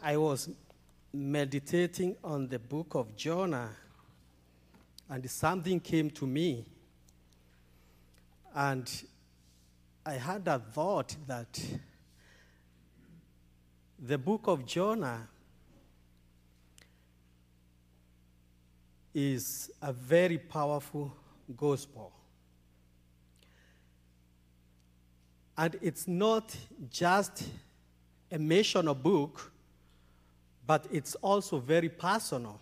I was meditating on the book of Jonah, and something came to me. And I had a thought that the book of Jonah is a very powerful gospel. And it's not just a missional book, but it's also very personal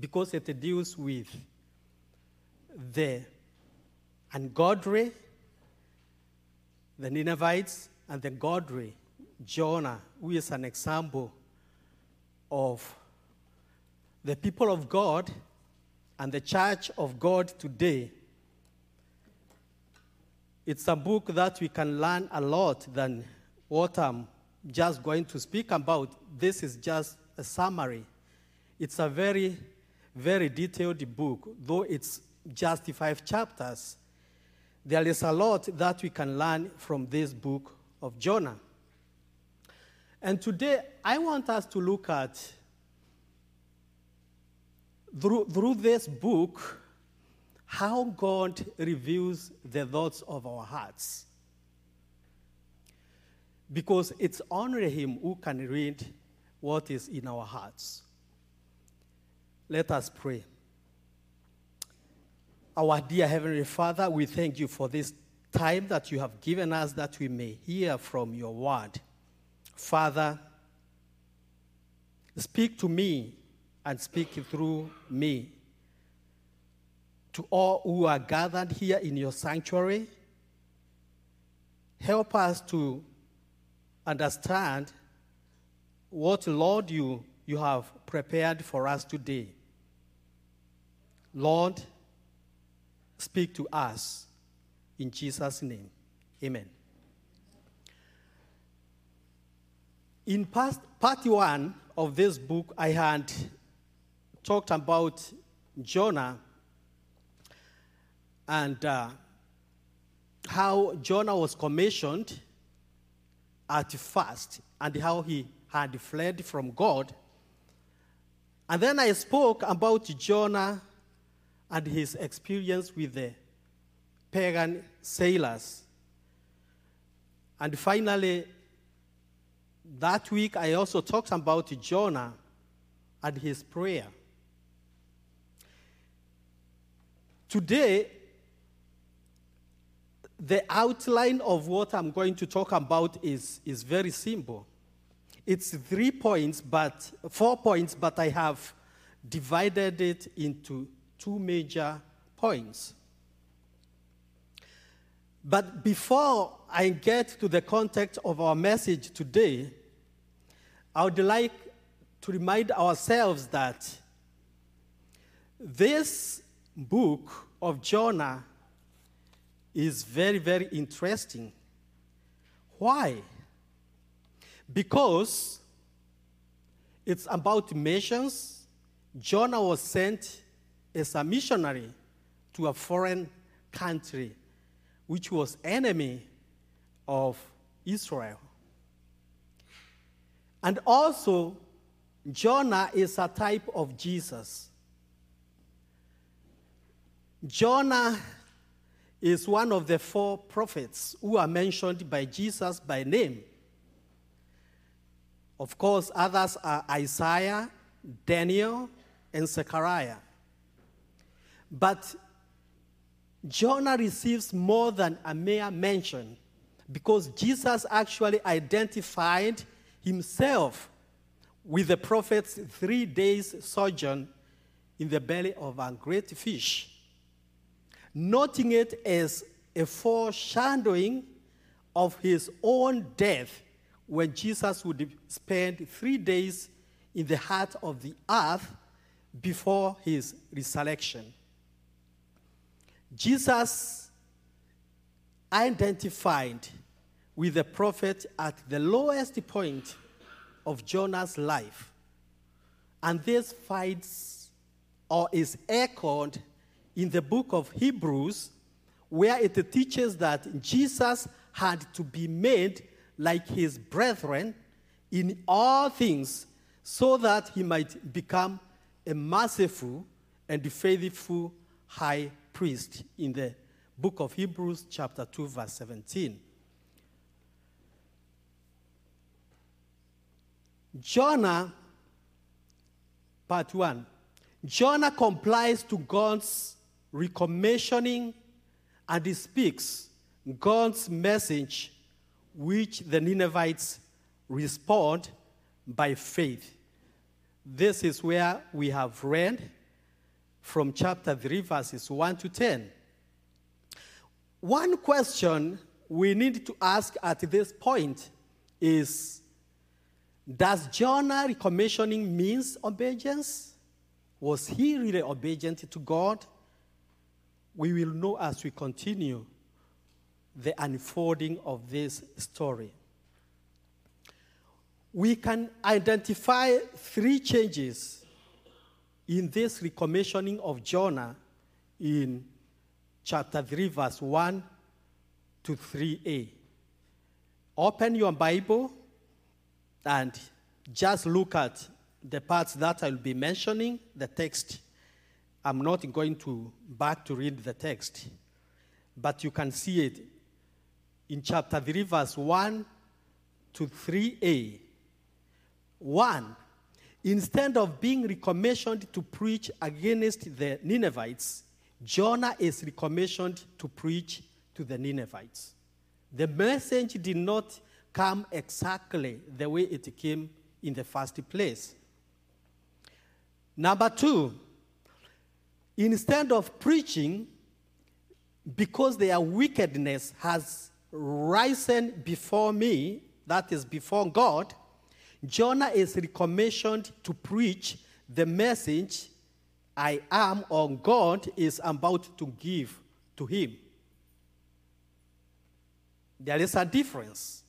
because it deals with the ungodly, the Ninevites, and the godly, Jonah, who is an example of the people of God and the church of God today. It's a book that we can learn a lot than what I'm just going to speak about. This is just a summary. It's a very, very detailed book, though it's just five chapters. There is a lot that we can learn from this book of Jonah. And today, I want us to look at, through, through this book, how God reveals the thoughts of our hearts. Because it's only Him who can read what is in our hearts. Let us pray. Our dear Heavenly Father, we thank you for this time that you have given us that we may hear from your word. Father, speak to me and speak through me to all who are gathered here in your sanctuary. Help us to understand what, Lord, you, you have prepared for us today. Lord, speak to us in Jesus' name. Amen. In past, part one of this book, I had talked about Jonah and uh, how Jonah was commissioned at first and how he had fled from God. And then I spoke about Jonah and his experience with the pagan sailors. And finally, that week I also talked about Jonah and his prayer. Today, the outline of what I'm going to talk about is, is very simple. It's three points, but four points, but I have divided it into two major points. But before I get to the context of our message today, I would like to remind ourselves that this book of Jonah is very, very interesting. Why? Because it's about missions. Jonah was sent as a missionary to a foreign country, which was enemy of Israel. And also, Jonah is a type of Jesus. Jonah is one of the four prophets who are mentioned by Jesus by name. Of course, others are Isaiah, Daniel, and Zechariah. But Jonah receives more than a mere mention because Jesus actually identified himself with the prophet's three days sojourn in the belly of a great fish noting it as a foreshadowing of his own death when Jesus would spend three days in the heart of the earth before his resurrection. Jesus identified with the prophet at the lowest point of Jonah's life. And this finds or is echoed in the book of Hebrews, where it teaches that Jesus had to be made like his brethren in all things, so that he might become a merciful and faithful high priest in the book of Hebrews, chapter 2, verse 17. Jonah, part 1. Jonah complies to God's recommissioning and he speaks God's message, which the Ninevites respond by faith. This is where we have read from chapter 3, verses 1 to 10. One question we need to ask at this point is Does Jonah recommissioning means obedience? Was he really obedient to God? We will know as we continue the unfolding of this story. We can identify three changes in this recommissioning of Jonah in chapter 3, verse 1 to 3a. Open your Bible and just look at the parts that I'll be mentioning, the text. I'm not going to back to read the text, but you can see it in chapter 3, verse 1 to 3a. 1. Instead of being recommissioned to preach against the Ninevites, Jonah is recommissioned to preach to the Ninevites. The message did not come exactly the way it came in the first place. Number two, instead of preaching, because their wickedness has risen before me, that is before God, Jonah is recommissioned to preach the message I am or God is about to give to him. There is a difference.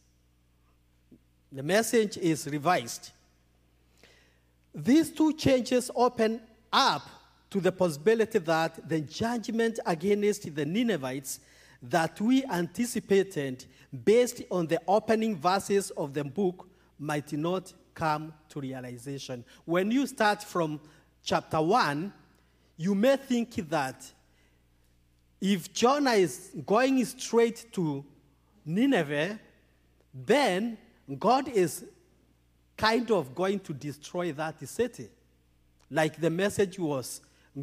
The message is revised. These two changes open up to the possibility that the judgment against the Ninevites that we anticipated based on the opening verses of the book might not come to realization. When you start from chapter 1, you may think that if Jonah is going straight to Nineveh, then God is kind of going to destroy that city. Like the message was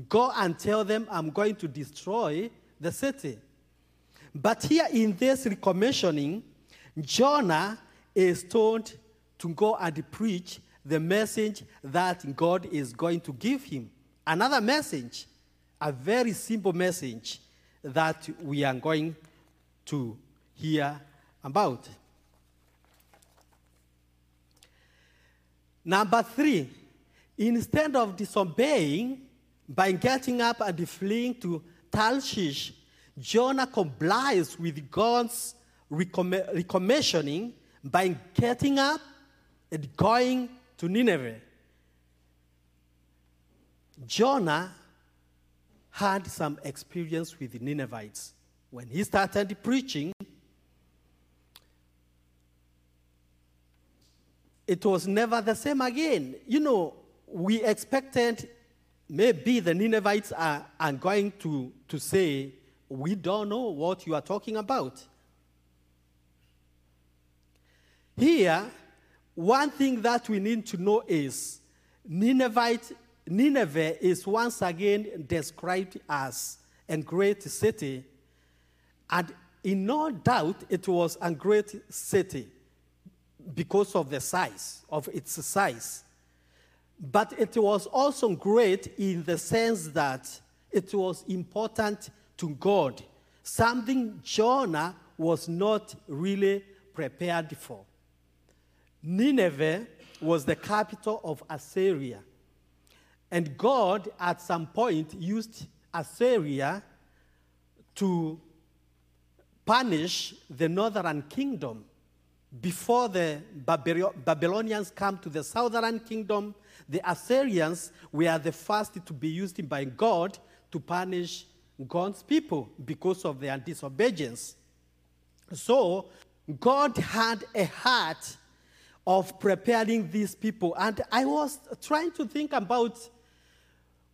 go and tell them I'm going to destroy the city. But here in this recommissioning, Jonah is told to go and preach the message that God is going to give him. Another message, a very simple message that we are going to hear about. Number three, instead of disobeying by getting up and fleeing to Tarshish, Jonah complies with God's recommissioning by getting up and going to Nineveh. Jonah had some experience with the Ninevites. When he started preaching, it was never the same again. You know, we expected maybe the Ninevites are, are going to, to say, we don't know what you are talking about. Here, one thing that we need to know is Ninevite, Nineveh is once again described as a great city, and in no doubt it was a great city because of the size, of its size. But it was also great in the sense that it was important to God, something Jonah was not really prepared for. Nineveh was the capital of Assyria. And God, at some point, used Assyria to punish the northern kingdom. Before the Babylonians come to the southern kingdom, the Assyrians were the first to be used by God to punish God's people because of their disobedience. So, God had a heart of preparing these people. And I was trying to think about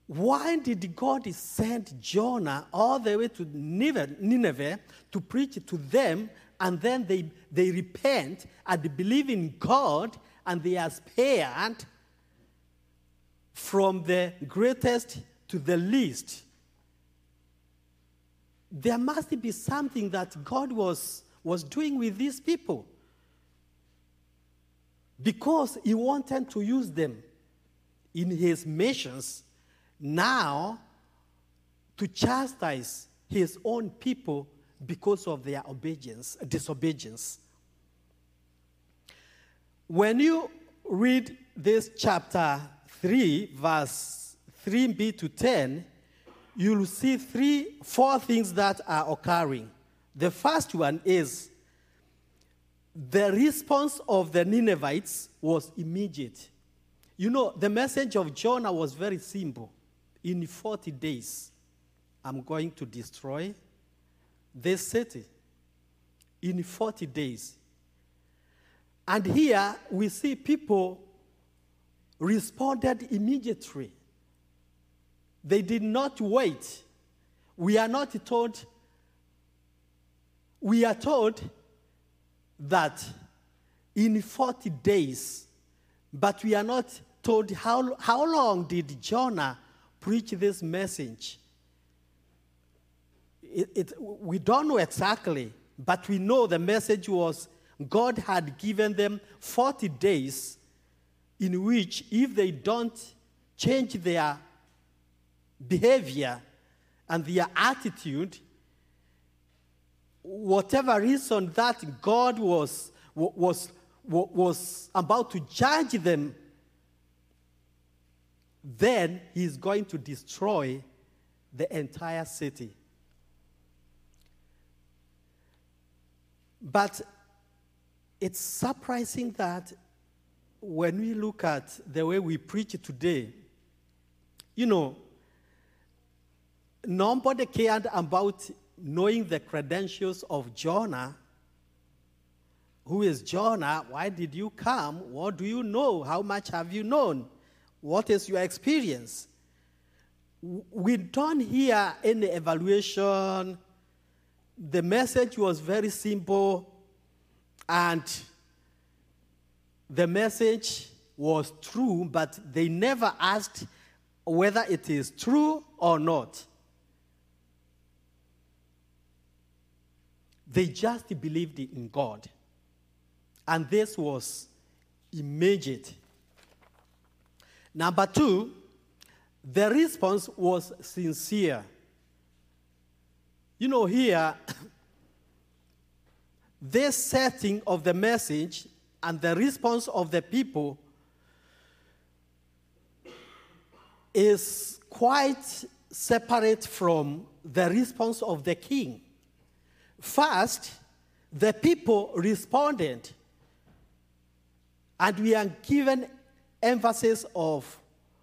why did God send Jonah all the way to Nineveh to preach to them, and then they, they repent and believe in God, and they are spared from the greatest to the least? There must be something that God was, was doing with these people because He wanted to use them in His missions now to chastise his own people because of their obedience, disobedience. When you read this chapter 3, verse 3b to 10, you'll see three, four things that are occurring. The first one is the response of the Ninevites was immediate. You know, the message of Jonah was very simple in 40 days, I'm going to destroy this city. In 40 days. And here we see people responded immediately. They did not wait. We are not told, we are told that in 40 days, but we are not told how, how long did Jonah preach this message. It, it, we don't know exactly, but we know the message was God had given them 40 days in which, if they don't change their behavior and their attitude, whatever reason that God was, was, was about to judge them then he's going to destroy the entire city. But it's surprising that when we look at the way we preach today, you know, nobody cared about knowing the credentials of Jonah. Who is Jonah? Why did you come? What do you know? How much have you known? What is your experience? We don't hear any evaluation. The message was very simple, and the message was true, but they never asked whether it is true or not. They just believed in God. And this was immediate. Number two, the response was sincere. You know, here, this setting of the message and the response of the people is quite separate from the response of the king. First, the people responded, and we are given emphasis of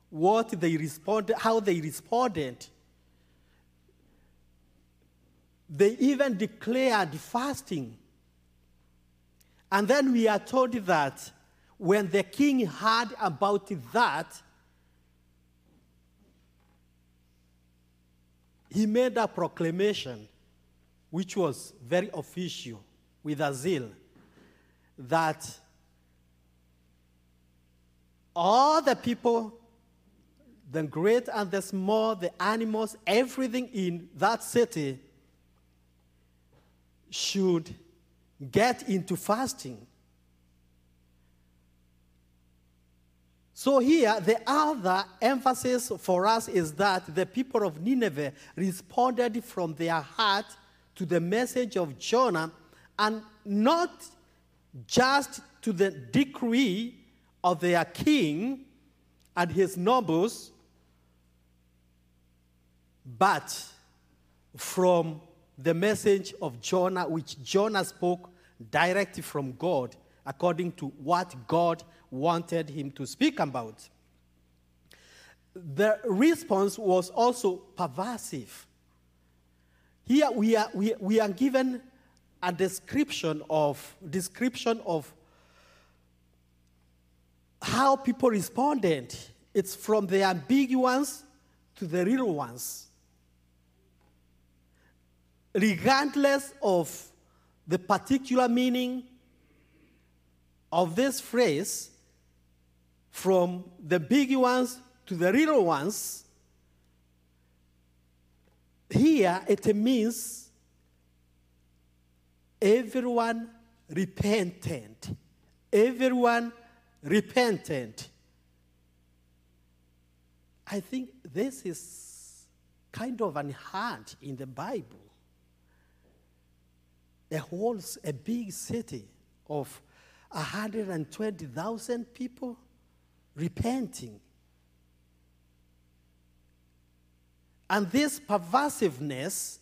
what they responded, how they responded. They even declared fasting. And then we are told that when the king heard about that, he made a proclamation, which was very official, with a zeal, that all the people, the great and the small, the animals, everything in that city should get into fasting. So, here, the other emphasis for us is that the people of Nineveh responded from their heart to the message of Jonah and not just to the decree of their king and his nobles, but from the message of Jonah, which Jonah spoke directly from God, according to what God wanted him to speak about. The response was also pervasive. Here we are, we, we are given a description of, description of how people responded. It's from the ambiguous to the real ones. Regardless of the particular meaning of this phrase, from the big ones to the real ones, here it means everyone repentant. Everyone repentant. I think this is kind of an unheard in the Bible. A whole, a big city of 120,000 people repenting. And this perversiveness,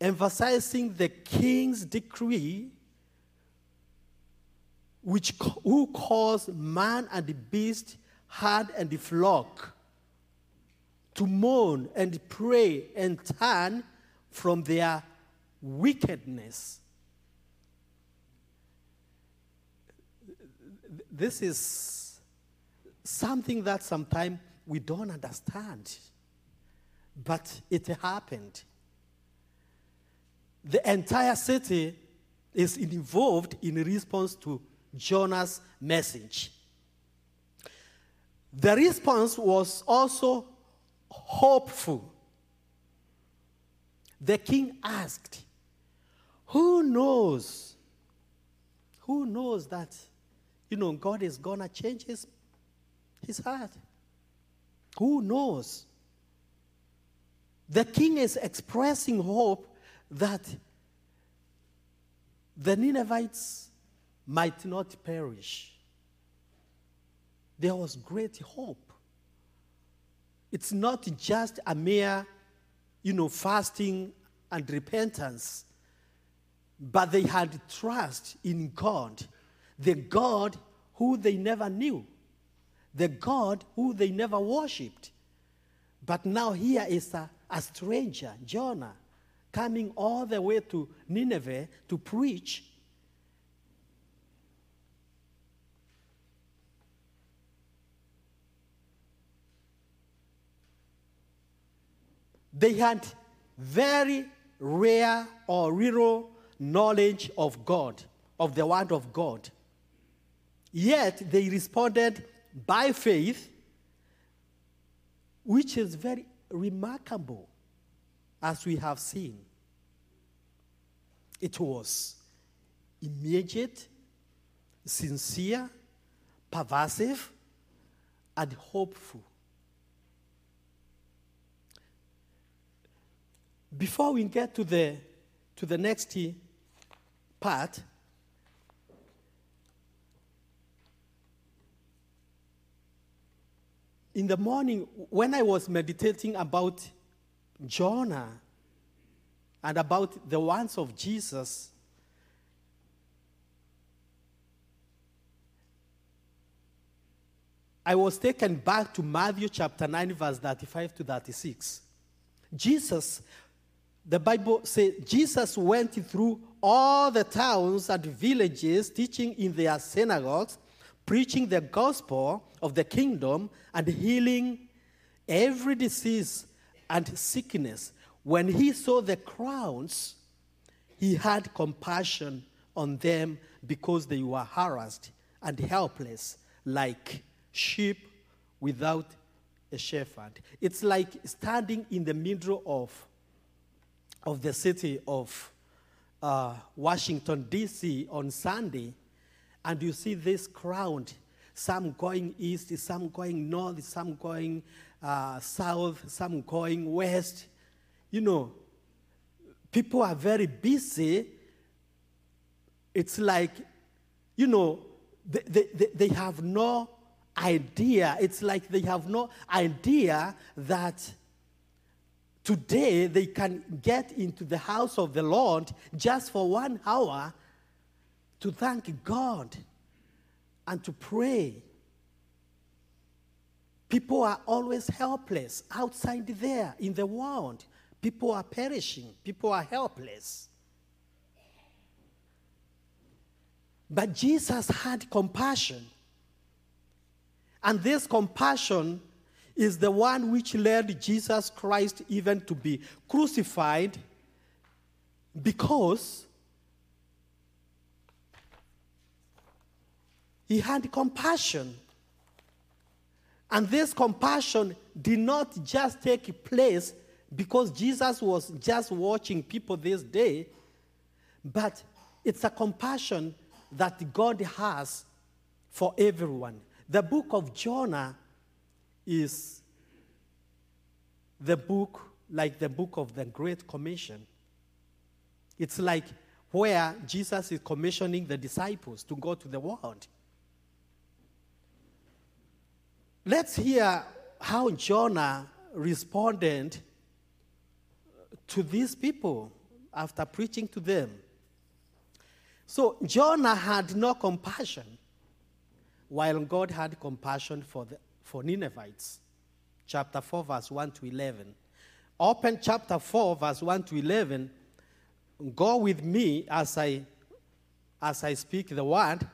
emphasizing the king's decree, which who caused man and the beast, herd and the flock to mourn and pray and turn from their wickedness. This is something that sometimes we don't understand, but it happened. The entire city is involved in response to Jonah's message. The response was also hopeful. The king asked, Who knows? Who knows that, you know, God is going to change his, his heart? Who knows? The king is expressing hope that the Ninevites might not perish. There was great hope. It's not just a mere, you know, fasting and repentance, but they had trust in God, the God who they never knew, the God who they never worshipped. But now here is a, a stranger, Jonah, coming all the way to Nineveh to preach They had very rare or real knowledge of God, of the Word of God. Yet they responded by faith, which is very remarkable, as we have seen. It was immediate, sincere, pervasive, and hopeful. Before we get to the, to the next part, in the morning, when I was meditating about Jonah and about the ones of Jesus, I was taken back to Matthew chapter 9, verse 35 to 36. Jesus the Bible says Jesus went through all the towns and villages, teaching in their synagogues, preaching the gospel of the kingdom, and healing every disease and sickness. When he saw the crowds, he had compassion on them because they were harassed and helpless, like sheep without a shepherd. It's like standing in the middle of of the city of uh, Washington, D.C. on Sunday, and you see this crowd, some going east, some going north, some going uh, south, some going west. You know, people are very busy. It's like, you know, they, they, they have no idea. It's like they have no idea that Today, they can get into the house of the Lord just for one hour to thank God and to pray. People are always helpless outside there in the world. People are perishing, people are helpless. But Jesus had compassion. And this compassion is the one which led Jesus Christ even to be crucified because he had compassion. And this compassion did not just take place because Jesus was just watching people this day, but it's a compassion that God has for everyone. The book of Jonah is the book like the book of the Great Commission. It's like where Jesus is commissioning the disciples to go to the world. Let's hear how Jonah responded to these people after preaching to them. So Jonah had no compassion, while God had compassion for, the, for Ninevites. Chapter 4, verse 1 to 11. Open chapter 4, verse 1 to 11. Go with me as I, as I speak the word,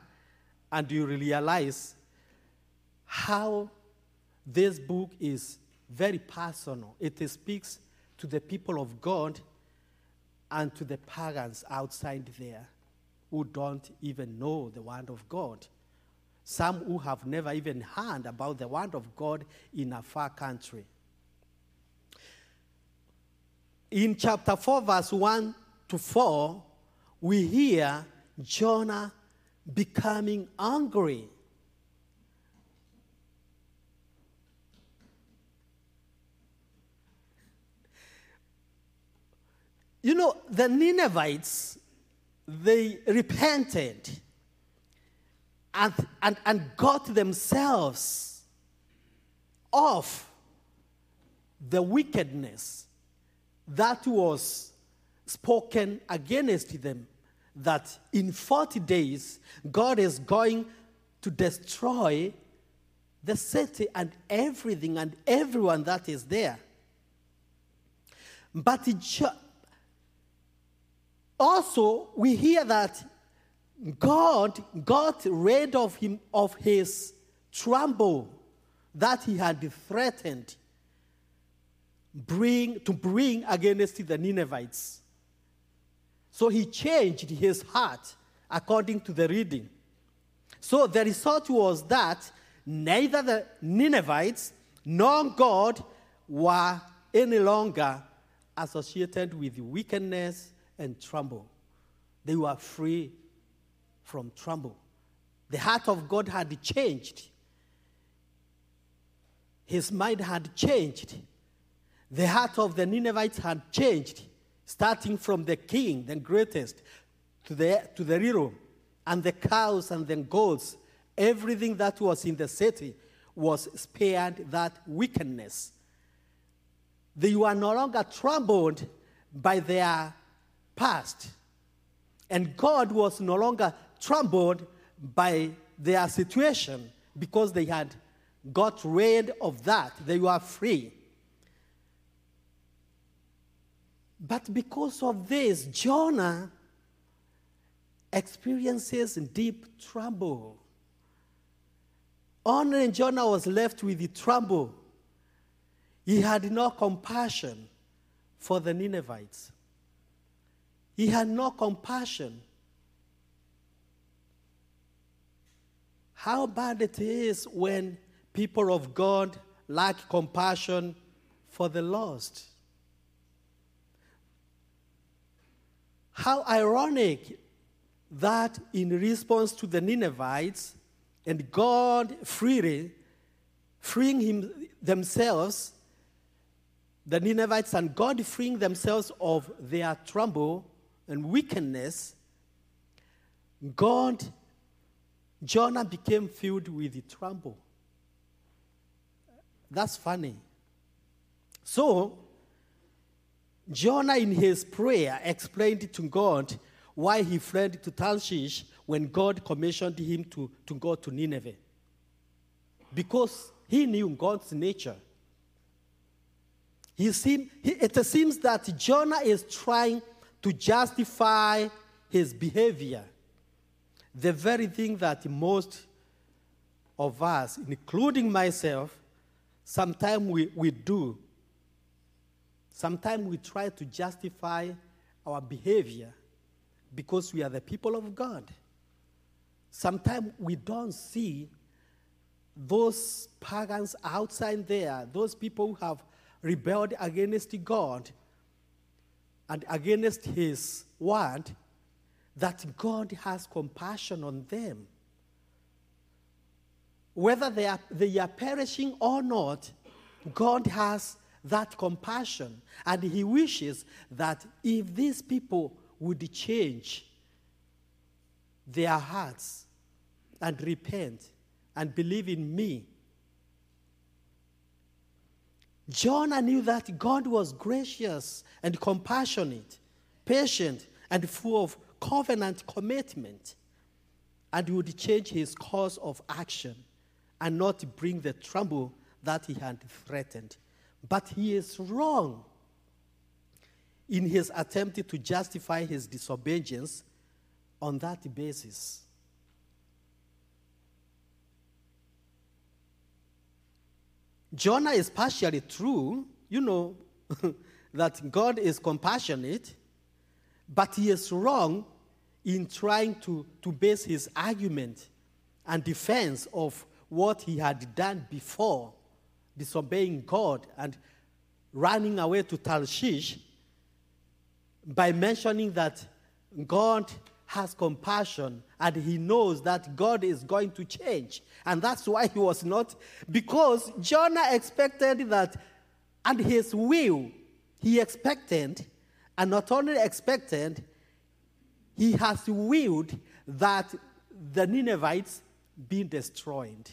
and you realize how this book is very personal. It speaks to the people of God and to the pagans outside there who don't even know the word of God. Some who have never even heard about the word of God in a far country. In chapter 4, verse 1 to 4, we hear Jonah becoming angry. You know, the Ninevites they repented and, and, and got themselves off the wickedness that was spoken against them. That in 40 days, God is going to destroy the city and everything and everyone that is there. But also, we hear that God got rid of him of his trouble that he had threatened bring, to bring against the Ninevites. So he changed his heart according to the reading. So the result was that neither the Ninevites nor God were any longer associated with wickedness and tremble. They were free from trouble. The heart of God had changed. His mind had changed. The heart of the Ninevites had changed, starting from the king, the greatest, to the, to the little, and the cows and the goats. Everything that was in the city was spared that wickedness. They were no longer troubled by their past. And God was no longer troubled by their situation because they had got rid of that. They were free. But because of this, Jonah experiences deep trouble. Only Jonah was left with the trouble. He had no compassion for the Ninevites. He had no compassion. How bad it is when people of God lack compassion for the lost. How ironic that in response to the Ninevites and God freely freeing him, themselves, the Ninevites and God freeing themselves of their trouble and wickedness, God, Jonah became filled with the trouble. That's funny. So, Jonah, in his prayer, explained to God why he fled to Tarshish when God commissioned him to, to go to Nineveh. Because he knew God's nature. He seem, he, it seems that Jonah is trying to justify his behavior. the very thing that most of us, including myself, sometimes we, we do. Sometimes we try to justify our behavior because we are the people of God. Sometimes we don't see those pagans outside there, those people who have rebelled against God and against His word, that God has compassion on them. Whether they are, they are perishing or not, God has that compassion. And He wishes that if these people would change their hearts and repent and believe in me, Jonah knew that God was gracious and compassionate, patient, and full of covenant commitment, and would change his course of action and not bring the trouble that he had threatened. But he is wrong in his attempt to justify his disobedience on that basis. Jonah is partially true, you know, that God is compassionate, but he is wrong in trying to, to base his argument and defense of what he had done before, disobeying God and running away to Tarshish, by mentioning that God has compassion and he knows that God is going to change. And that's why he was not, because Jonah expected that, and his will, he expected, and not only expected, he has willed that the Ninevites be destroyed.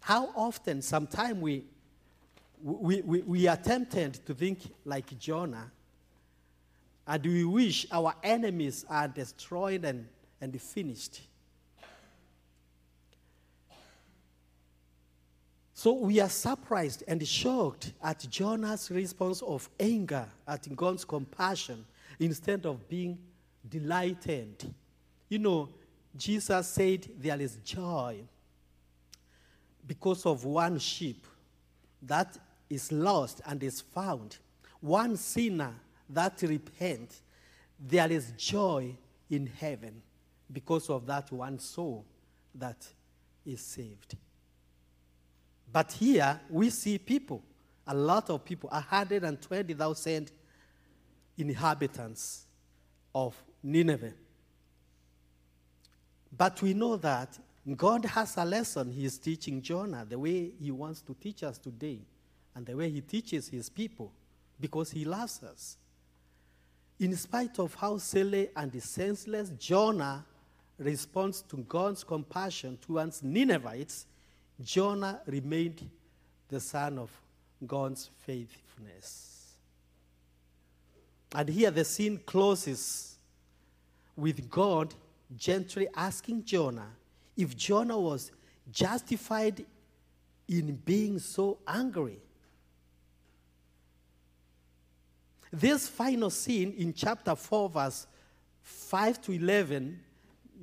How often, sometimes we, we, we, we are tempted to think like Jonah and we wish our enemies are destroyed and, and finished. So we are surprised and shocked at Jonah's response of anger at God's compassion instead of being delighted. You know, Jesus said there is joy because of one sheep that is lost and is found, one sinner that repent, there is joy in heaven because of that one soul that is saved. But here we see people, a lot of people, 120,000 inhabitants of Nineveh. But we know that God has a lesson He is teaching Jonah the way He wants to teach us today and the way He teaches His people because He loves us. In spite of how silly and senseless Jonah responds to God's compassion towards Ninevites, Jonah remained the son of God's faithfulness. And here the scene closes with God gently asking Jonah if Jonah was justified in being so angry. This final scene in chapter 4, verse 5 to 11,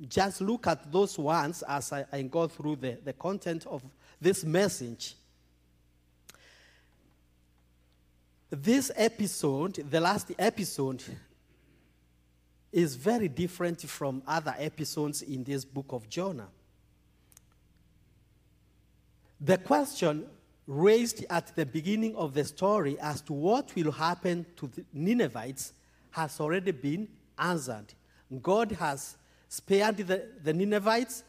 just look at those ones as I, I go through the, the content of this message. This episode, the last episode, is very different from other episodes in this book of Jonah. The question raised at the beginning of the story as to what will happen to the Ninevites has already been answered. God has spared the, the Ninevites,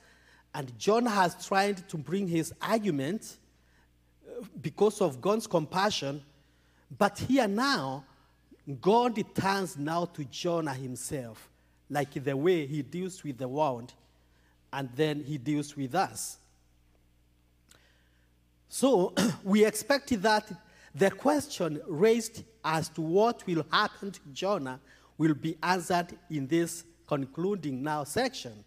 and John has tried to bring his argument uh, because of God's compassion. But here now, God turns now to Jonah himself, like the way he deals with the world, and then he deals with us. So we expect that the question raised as to what will happen to Jonah will be answered in this concluding now section.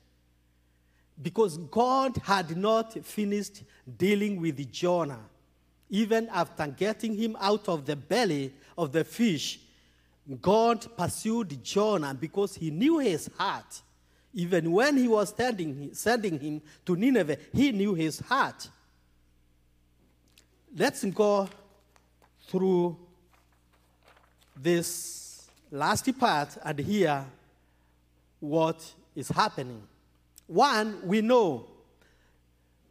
Because God had not finished dealing with Jonah. Even after getting him out of the belly of the fish, God pursued Jonah because he knew his heart. Even when he was sending, sending him to Nineveh, he knew his heart. Let's go through this last part and hear what is happening. One, we know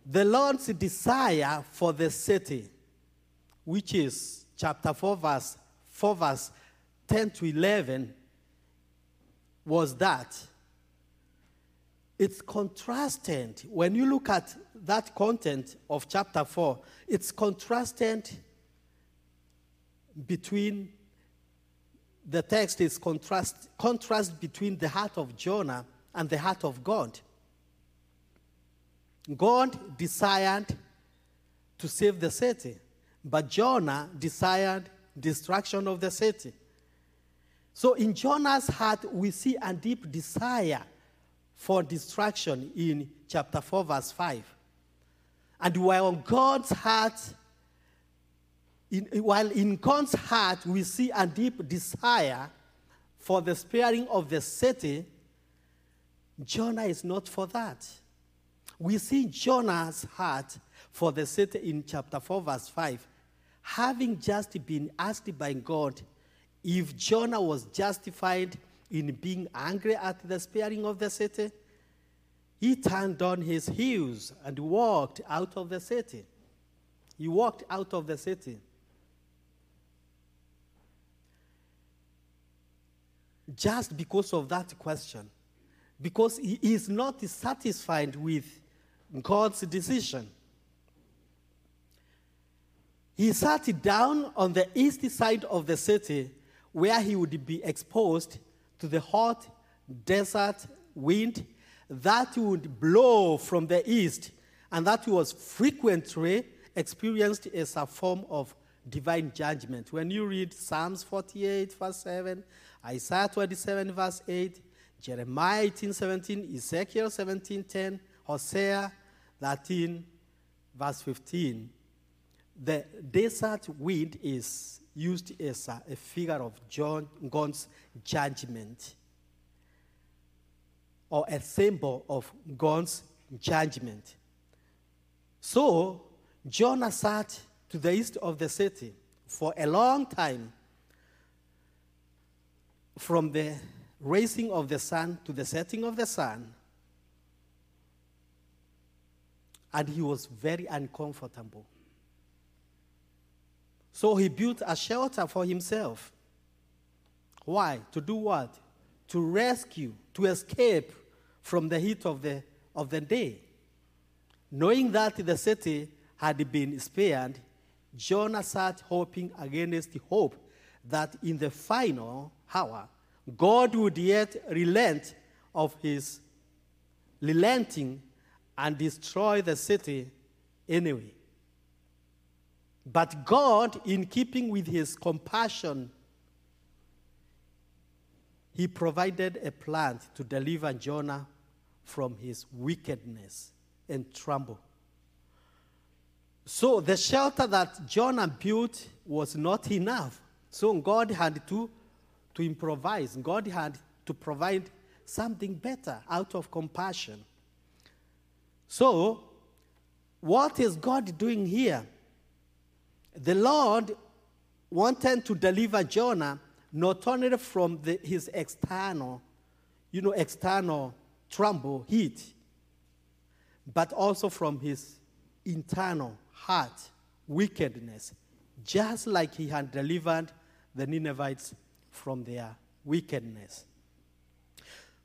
the Lord's desire for the city, which is chapter 4, verse 4, verse 10 to 11, was that it's contrasted. When you look at that content of chapter 4, it's contrasted between the text is contrast, contrast between the heart of Jonah and the heart of God. God desired to save the city, but Jonah desired destruction of the city. So in Jonah's heart, we see a deep desire for destruction in chapter 4, verse 5. And while God's heart, in, while in God's heart we see a deep desire for the sparing of the city, Jonah is not for that. We see Jonah's heart for the city in chapter 4, verse 5, having just been asked by God if Jonah was justified in being angry at the sparing of the city, he turned on his heels and walked out of the city. He walked out of the city. Just because of that question, because he is not satisfied with God's decision. He sat down on the east side of the city where he would be exposed to the hot desert wind that would blow from the east and that was frequently experienced as a form of divine judgment. When you read Psalms 48, verse 7, Isaiah 27, verse 8, Jeremiah 18, 17, Ezekiel 17, 10, Hosea 13, verse 15, the desert wind is used as a, figure of John, God's judgment or a symbol of God's judgment. So Jonah sat to the east of the city for a long time from the rising of the sun to the setting of the sun. And he was very uncomfortable. So he built a shelter for himself. Why? To do what? To rescue, to escape from the heat of the, of the day. Knowing that the city had been spared, Jonah sat hoping against hope that in the final hour, God would yet relent of his relenting and destroy the city anyway. But God, in keeping with his compassion, he provided a plan to deliver Jonah from his wickedness and trouble. So the shelter that Jonah built was not enough. So God had to, to improvise. God had to provide something better out of compassion. So, what is God doing here? The Lord wanted to deliver Jonah not only from the, his external, you know, external trouble, heat, but also from his internal heart, wickedness, just like he had delivered the Ninevites from their wickedness.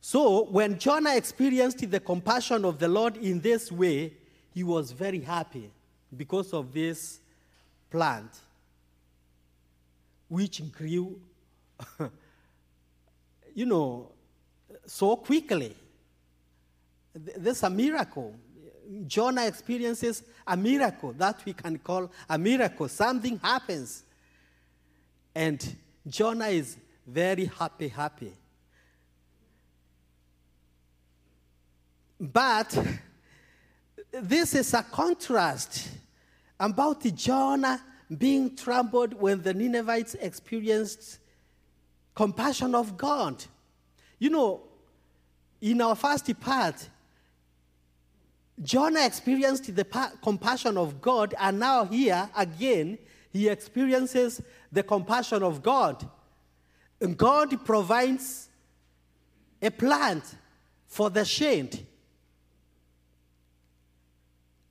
So, when Jonah experienced the compassion of the Lord in this way, he was very happy because of this plant, which grew, you know, so quickly. This is a miracle. Jonah experiences a miracle that we can call a miracle. Something happens. And Jonah is very happy, happy. But this is a contrast about Jonah being troubled when the Ninevites experienced compassion of God. You know, in our first part, Jonah experienced the pa- compassion of God, and now here again, he experiences the compassion of God. And God provides a plant for the shade.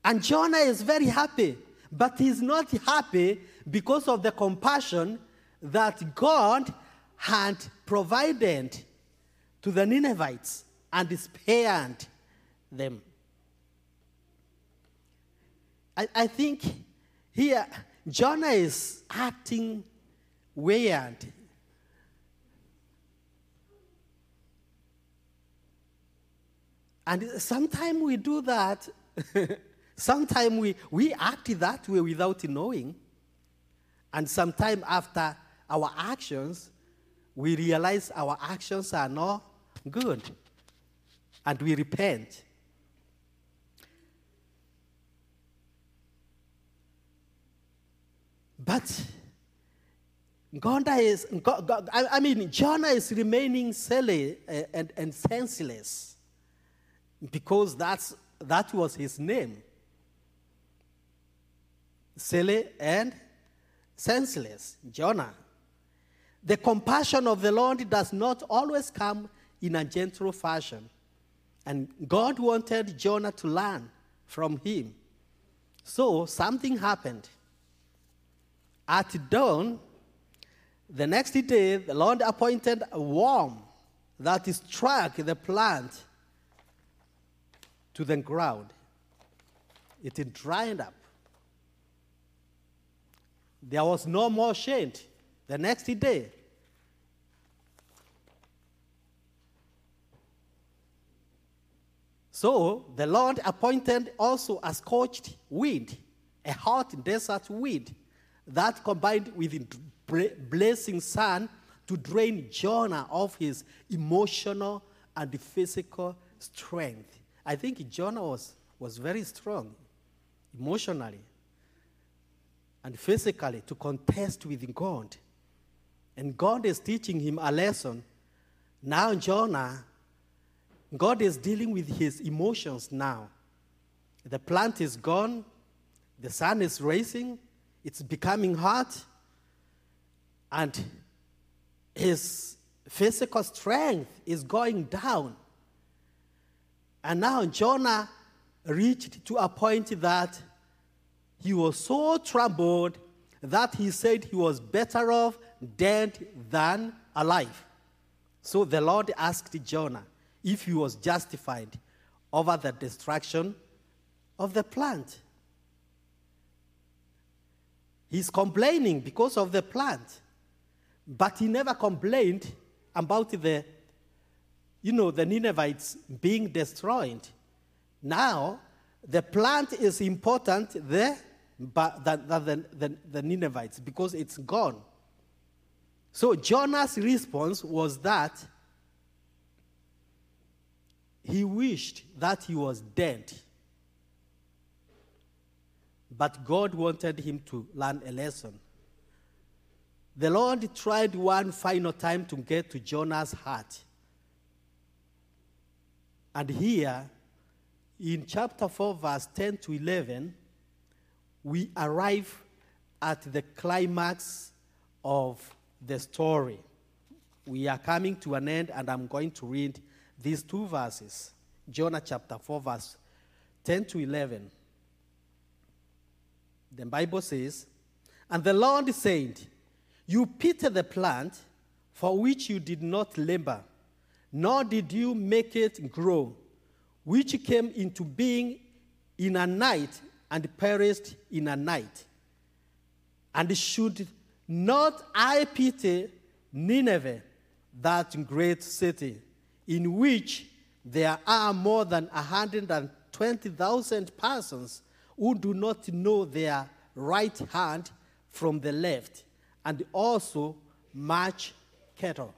And Jonah is very happy, but he's not happy because of the compassion that God had provided to the Ninevites and spared them. I, I think here Jonah is acting weird. And sometimes we do that. sometimes we, we act that way without knowing. And sometimes after our actions, we realize our actions are not good. And we repent. But God is, I, mean, Jonah is remaining silly uh, and, and senseless because that's, that was his name. Silly and senseless, Jonah. The compassion of the Lord does not always come in a gentle fashion. And God wanted Jonah to learn from him. So something happened. At dawn, the next day, the Lord appointed a worm that struck the plant to the ground. It dried up. There was no more shade the next day. So the Lord appointed also a scorched wind, a hot desert wind that combined with blazing sun to drain Jonah of his emotional and physical strength. I think Jonah was, was very strong emotionally and physically to contest with God. And God is teaching him a lesson. Now, Jonah, God is dealing with his emotions now. The plant is gone, the sun is rising, it's becoming hot, and his physical strength is going down. And now Jonah reached to a point that he was so troubled that he said he was better off dead than alive. So the Lord asked Jonah if he was justified over the destruction of the plant. He's complaining because of the plant. But he never complained about the, you know, the Ninevites being destroyed. Now, the plant is important there but than, than the, the Ninevites because it's gone. So Jonah's response was that he wished that he was dead. But God wanted him to learn a lesson. The Lord tried one final time to get to Jonah's heart. And here, in chapter 4, verse 10 to 11, we arrive at the climax of the story. We are coming to an end, and I'm going to read these two verses Jonah chapter 4, verse 10 to 11. The Bible says, And the Lord said, You pity the plant for which you did not labor, nor did you make it grow, which came into being in a night and perished in a night. And should not I pity Nineveh, that great city, in which there are more than 120,000 persons who do not know their right hand from the left, and also much cattle.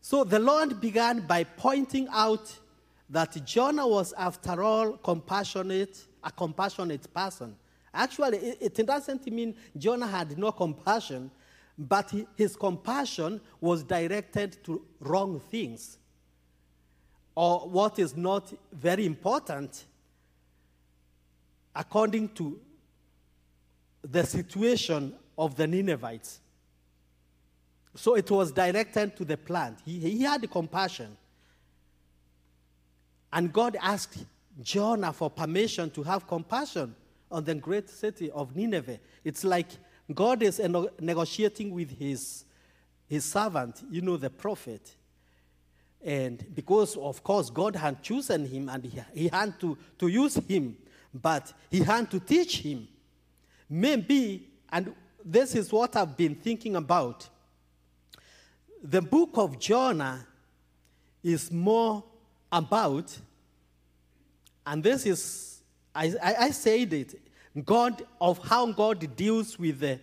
So the Lord began by pointing out that Jonah was, after all, compassionate, a compassionate person. Actually, it, it doesn't mean Jonah had no compassion, but his compassion was directed to wrong things. or what is not very important according to the situation of the Ninevites. So it was directed to the plant. He, he had compassion. And God asked Jonah for permission to have compassion on the great city of Nineveh. It's like God is negotiating with his, his servant, you know, the prophet. And because, of course, God had chosen him and he, he had to, to use him, but he had to teach him. Maybe, and this is what I've been thinking about. The book of Jonah is more about, and this is, I, I, I said it, God, of how God deals with the,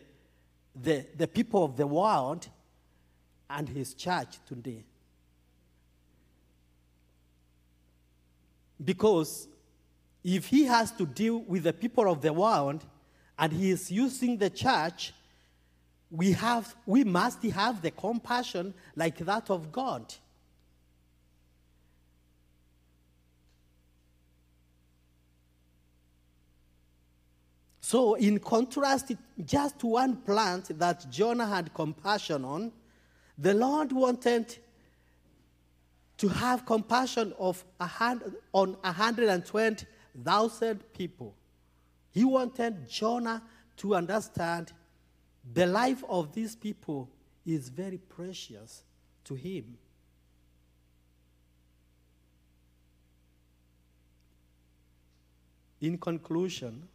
the, the people of the world and his church today. Because if he has to deal with the people of the world and he is using the church, we, have, we must have the compassion like that of God. So, in contrast, just one plant that Jonah had compassion on, the Lord wanted to have compassion of a on 120,000 people. He wanted Jonah to understand the life of these people is very precious to him. In conclusion,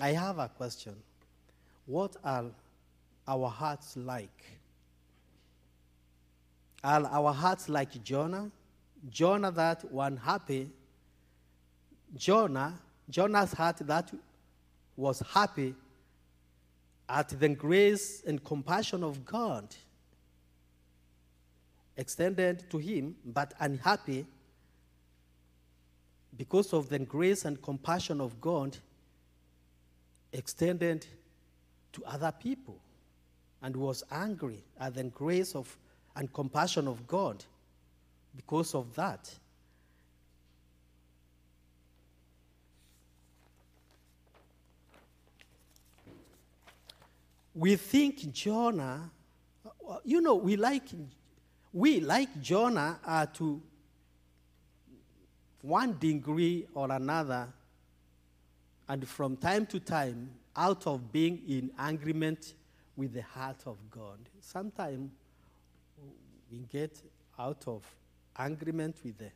I have a question. What are our hearts like? Are our hearts like Jonah? Jonah that one happy. Jonah, Jonah's heart that was happy at the grace and compassion of God extended to him, but unhappy because of the grace and compassion of God extended to other people and was angry at the grace of and compassion of God because of that. We think Jonah, you know, we like, we like Jonah uh, to one degree or another and from time to time, out of being in agreement with the heart of God. Sometimes we get out of agreement with the,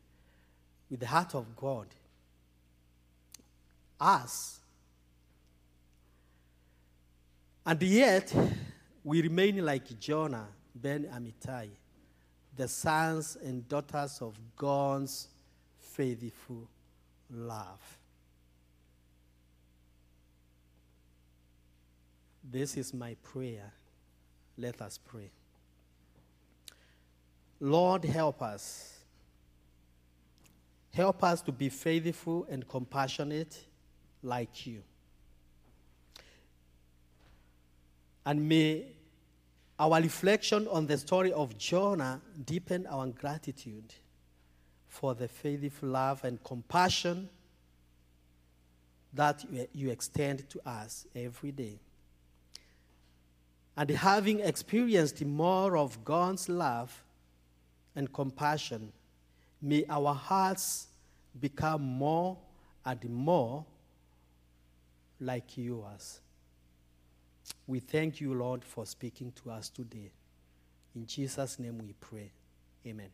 with the heart of God. Us. And yet, we remain like Jonah, Ben Amittai, the sons and daughters of God's faithful love. This is my prayer. Let us pray. Lord, help us. Help us to be faithful and compassionate like you. And may our reflection on the story of Jonah deepen our gratitude for the faithful love and compassion that you extend to us every day. And having experienced more of God's love and compassion, may our hearts become more and more like yours. We thank you, Lord, for speaking to us today. In Jesus' name we pray. Amen.